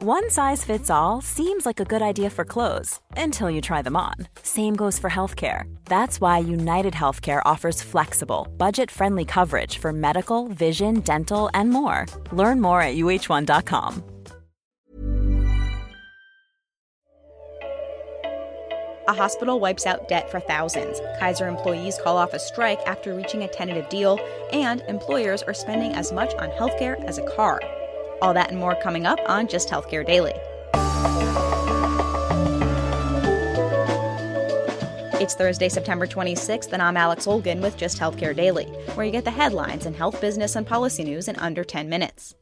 One size fits all seems like a good idea for clothes until you try them on. Same goes for healthcare. That's why United Healthcare offers flexible, budget friendly coverage for medical, vision, dental, and more. Learn more at uh1.com. A hospital wipes out debt for thousands. Kaiser employees call off a strike after reaching a tentative deal, and employers are spending as much on healthcare as a car. All that and more coming up on Just Healthcare Daily. It's Thursday, September 26th, and I'm Alex Olgin with Just Healthcare Daily, where you get the headlines and health business and policy news in under 10 minutes.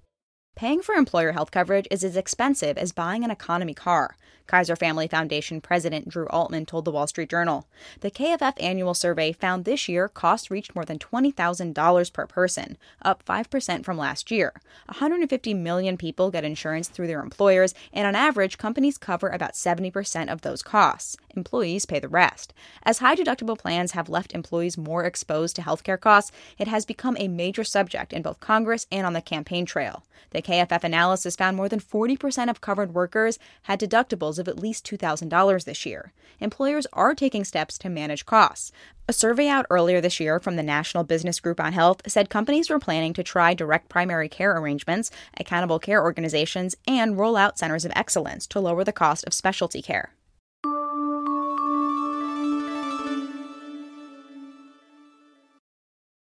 Paying for employer health coverage is as expensive as buying an economy car. Kaiser Family Foundation President Drew Altman told the Wall Street Journal. The KFF annual survey found this year costs reached more than $20,000 per person, up 5% from last year. 150 million people get insurance through their employers, and on average, companies cover about 70% of those costs. Employees pay the rest. As high deductible plans have left employees more exposed to healthcare costs, it has become a major subject in both Congress and on the campaign trail. The KFF analysis found more than 40% of covered workers had deductibles of at least $2,000 this year. Employers are taking steps to manage costs. A survey out earlier this year from the National Business Group on Health said companies were planning to try direct primary care arrangements, accountable care organizations, and roll out centers of excellence to lower the cost of specialty care.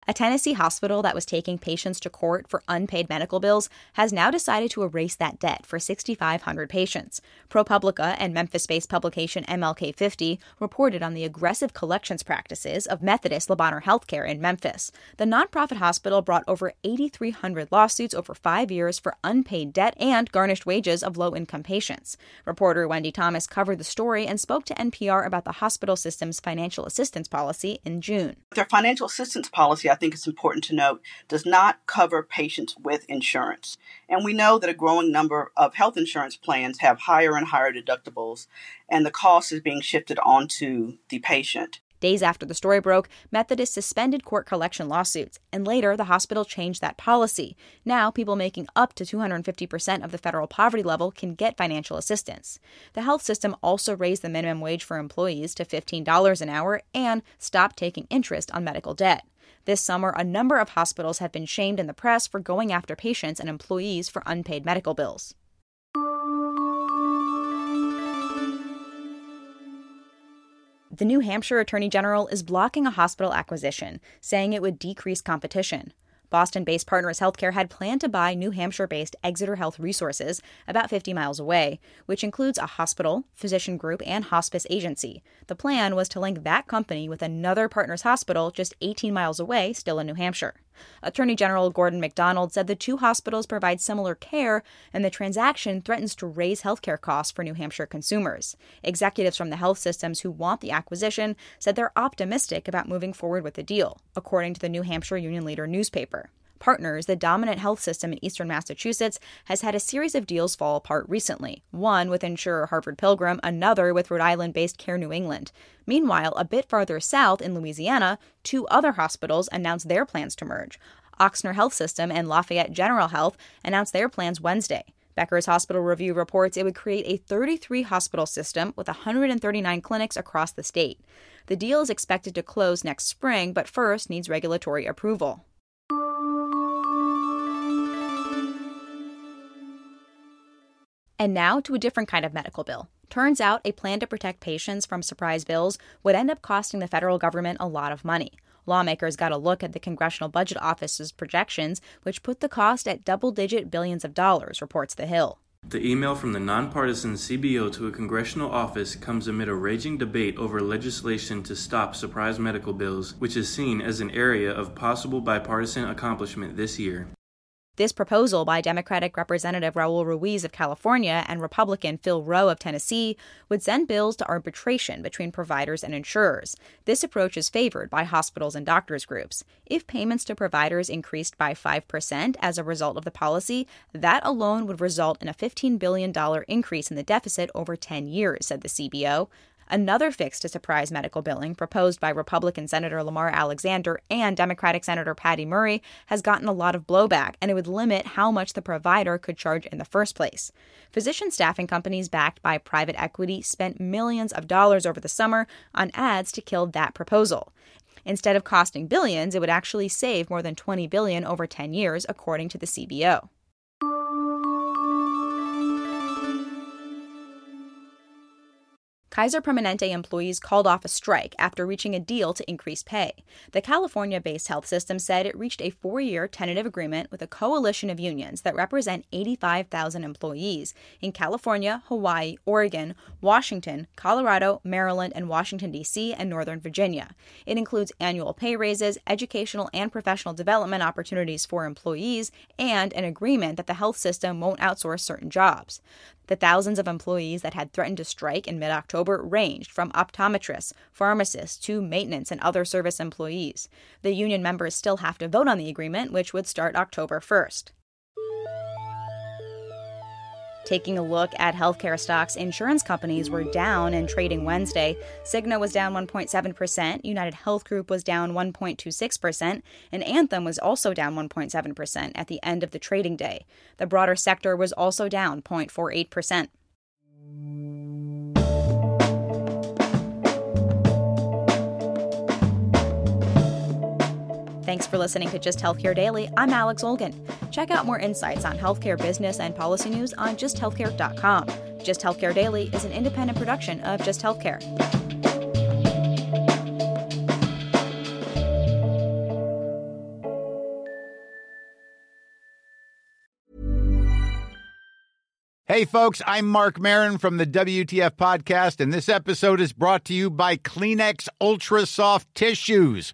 A Tennessee hospital that was taking patients to court for unpaid medical bills has now decided to erase that debt for 6,500 patients. ProPublica and Memphis based publication MLK 50 reported on the aggressive collections practices of Methodist Le Bonheur Healthcare in Memphis. The nonprofit hospital brought over 8,300 lawsuits over five years for unpaid debt and garnished wages of low income patients. Reporter Wendi Thomas covered the story and spoke to NPR about the hospital system's financial assistance policy in June. Their financial assistance policy, think it's important to note, does not cover patients with insurance. And we know that a growing number of health insurance plans have higher and higher deductibles, and the cost is being shifted onto the patient. Days after the story broke, Methodist suspended court collection lawsuits, and later the hospital changed that policy. Now, people making up to 250% of the federal poverty level can get financial assistance. The health system also raised the minimum wage for employees to $15 an hour and stopped taking interest on medical debt. This summer, a number of hospitals have been shamed in the press for going after patients and employees for unpaid medical bills. The New Hampshire Attorney General is blocking a hospital acquisition, saying it would decrease competition. Boston based Partners Healthcare had planned to buy New Hampshire based Exeter Health Resources, about 50 miles away, which includes a hospital, physician group, and hospice agency. The plan was to link that company with another Partners hospital just 18 miles away, still in New Hampshire. Attorney General Gordon MacDonald said the two hospitals provide similar care, and the transaction threatens to raise healthcare costs for New Hampshire consumers. Executives from the health systems who want the acquisition said they're optimistic about moving forward with the deal, according to the New Hampshire Union Leader newspaper. Partners, the dominant health system in eastern Massachusetts, has had a series of deals fall apart recently. One with insurer Harvard Pilgrim, another with Rhode Island based Care New England. Meanwhile, a bit farther south in Louisiana, two other hospitals announced their plans to merge. Ochsner Health System and Lafayette General Health announced their plans Wednesday. Becker's Hospital Review reports it would create a 33 hospital system with 139 clinics across the state. The deal is expected to close next spring, but first needs regulatory approval. And now to a different kind of medical bill. Turns out a plan to protect patients from surprise bills would end up costing the federal government a lot of money. Lawmakers got a look at the Congressional Budget Office's projections, which put the cost at double digit billions of dollars, reports The Hill. The email from the nonpartisan CBO to a congressional office comes amid a raging debate over legislation to stop surprise medical bills, which is seen as an area of possible bipartisan accomplishment this year. This proposal by Democratic Representative Raul Ruiz of California and Republican Phil Roe of Tennessee would send bills to arbitration between providers and insurers. This approach is favored by hospitals and doctors groups. If payments to providers increased by 5% as a result of the policy, that alone would result in a $15 billion increase in the deficit over 10 years, said the CBO. Another fix to surprise medical billing, proposed by Republican Senator Lamar Alexander and Democratic Senator Patty Murray, has gotten a lot of blowback, and it would limit how much the provider could charge in the first place. Physician staffing companies backed by private equity spent millions of dollars over the summer on ads to kill that proposal. Instead of costing billions, it would actually save more than 20 billion over 10 years, according to the CBO. Kaiser Permanente employees called off a strike after reaching a deal to increase pay. The California based health system said it reached a four year tentative agreement with a coalition of unions that represent 85,000 employees in California, Hawaii, Oregon, Washington, Colorado, Maryland, and Washington, D.C., and Northern Virginia. It includes annual pay raises, educational and professional development opportunities for employees, and an agreement that the health system won't outsource certain jobs. The thousands of employees that had threatened to strike in mid October ranged from optometrists, pharmacists, to maintenance and other service employees. The union members still have to vote on the agreement, which would start October 1st. Taking a look at healthcare stocks, insurance companies were down in trading Wednesday. Cigna was down 1.7%, United Health Group was down 1.26%, and Anthem was also down 1.7% at the end of the trading day. The broader sector was also down 0.48%. Thanks for listening to Just Healthcare Daily. I'm Alex Olgin. Check out more insights on healthcare business and policy news on justhealthcare.com. Just Healthcare Daily is an independent production of Just Healthcare. Hey, folks, I'm Marc Maron from the WTF Podcast, and this episode is brought to you by Kleenex Ultra Soft Tissues